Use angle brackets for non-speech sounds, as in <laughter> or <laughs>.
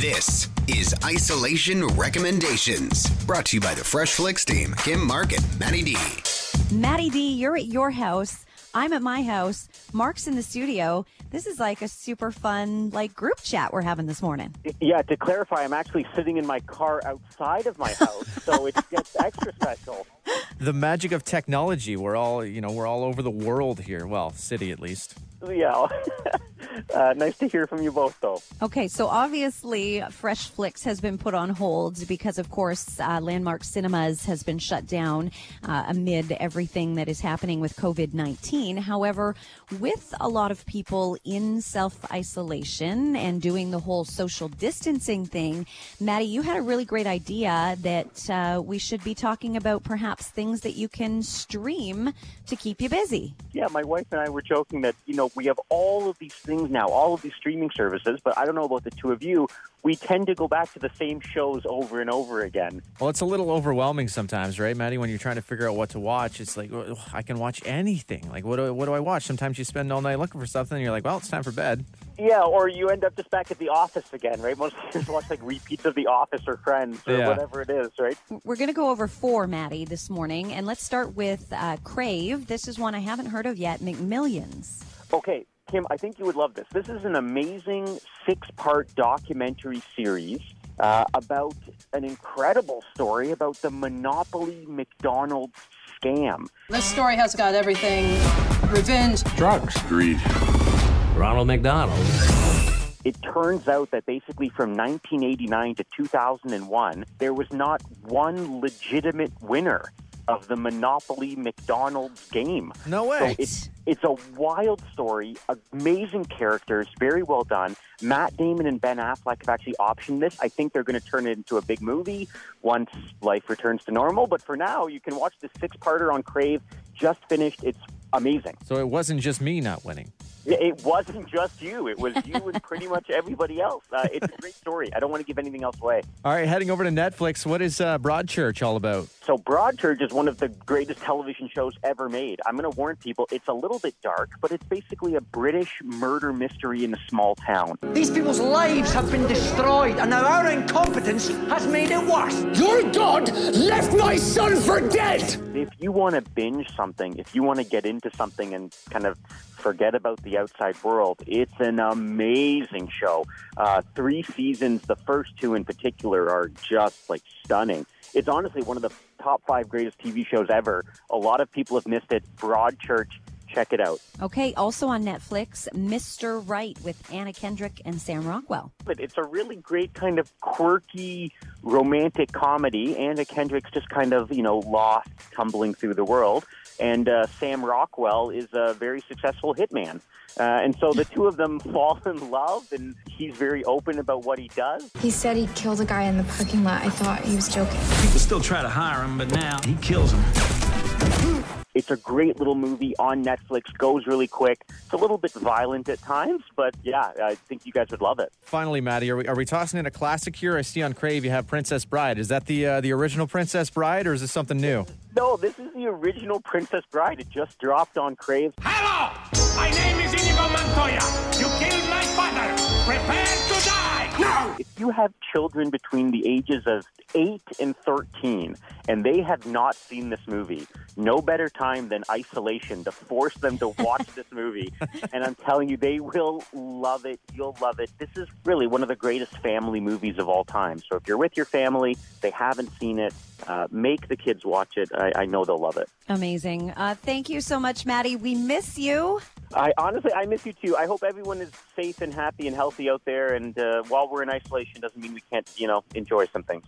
This is Isolation Recommendations, brought to you by the Fresh Flicks team, Kim Mark and Matty D. Matty D, you're at your house. I'm at my house. Mark's in the studio. This is like a super fun like group chat we're having this morning. Yeah, to clarify, I'm actually sitting in my car outside of my house, so it gets <laughs> extra special. The magic of technology. We're all, you know, we're all over the world here. Well, city at least. Yeah. <laughs> uh, nice to hear from you both, though. Okay, so obviously Fresh Flicks has been put on hold because, of course, uh, Landmark Cinemas has been shut down uh, amid everything that is happening with COVID 19. However, with a lot of people in self isolation and doing the whole social distancing thing, Matty, you had a really great idea that uh, we should be talking about perhaps things that you can stream to keep you busy. Yeah, my wife and I were joking that, you know, we have all of these things now, all of these streaming services, but I don't know about the two of you. We tend to go back to the same shows over and over again. Well, it's a little overwhelming sometimes, right, Matty? When you're trying to figure out what to watch, it's like "Oh, I can watch anything. Like, what do what do I watch? Sometimes you spend all night looking for something, and you're like, well, it's time for bed. Yeah, or you end up just back at the office again, right? Most people watch like repeats of The Office or Friends or Yeah. whatever it is, right? We're going to go over four, Matty, this morning. And let's start with uh, Crave. This is one I haven't heard of yet McMillions. Okay, Kim, I think you would love this. This is an amazing six part documentary series uh, about an incredible story about the Monopoly McDonald's scam. This story has got everything revenge, drugs, greed. Ronald McDonald. It turns out that basically from 1989 to 2001, there was not one legitimate winner of the Monopoly McDonald's game. No So way. it's it's a wild story, amazing characters, very well done. Matt Damon and Ben Affleck have actually optioned this. I think they're going to turn it into a big movie once life returns to normal. But for now, you can watch the six-parter on Crave. Just finished. It's amazing. so it wasn't just me not winning. <laughs> It wasn't just you; it was you and pretty much everybody else. Uh, it's a great story. I don't want to give anything else away. All right, heading over to Netflix. What is uh, Broadchurch all about? So Broadchurch is one of the greatest television shows ever made. I'm going to warn people, it's a little bit dark, but it's basically a British murder mystery in a small town. These people's lives have been destroyed, and now our incompetence has made it worse. Your God left my son for dead! If you want to binge something, if you want to get into something and kind of forget about the outside world, it's an amazing show. Uh, three seasons, the first two in particular, are just like stunning. It's honestly one of the top five greatest TV shows ever. A lot of people have missed it. Broadchurch, check it out. Okay, also on Netflix, Mr. Right with Anna Kendrick and Sam Rockwell. But it's a really great kind of quirky romantic comedy. Anna Kendrick's just kind of, you know, lost, tumbling through the world. And uh, Sam Rockwell is a very successful hitman. Uh, and so the two of them <laughs> fall in love, and he's very open about what he does. He said he killed a guy in the parking lot. I thought he was joking. People still try to hire him, but now he kills them. It's a great little movie on Netflix, goes really quick. It's a little bit violent at times, but yeah, I think you guys would love it. Finally, Matty, are we, are we tossing in a classic here? I see on Crave you have Princess Bride. Is that the uh, the original Princess Bride, or is this something new? No, this is the original Princess Bride. It just dropped on Crave. Hello! My name is Inigo Montoya. You killed my father. Prepare to die! If you have children between the ages of 8 and 13 and they have not seen this movie, no better time than isolation to force them to watch this movie. <laughs> And I'm telling you, they will love it. You'll love it. This is really one of the greatest family movies of all time. So if you're with your family, they haven't seen it, uh, make the kids watch it. I, I know they'll love it. Amazing. Uh, thank you so much, Matty. We miss you. I honestly, I miss you too. I hope everyone is safe and happy and healthy out there. And uh, while we're in isolation, doesn't mean we can't, you know, enjoy some things.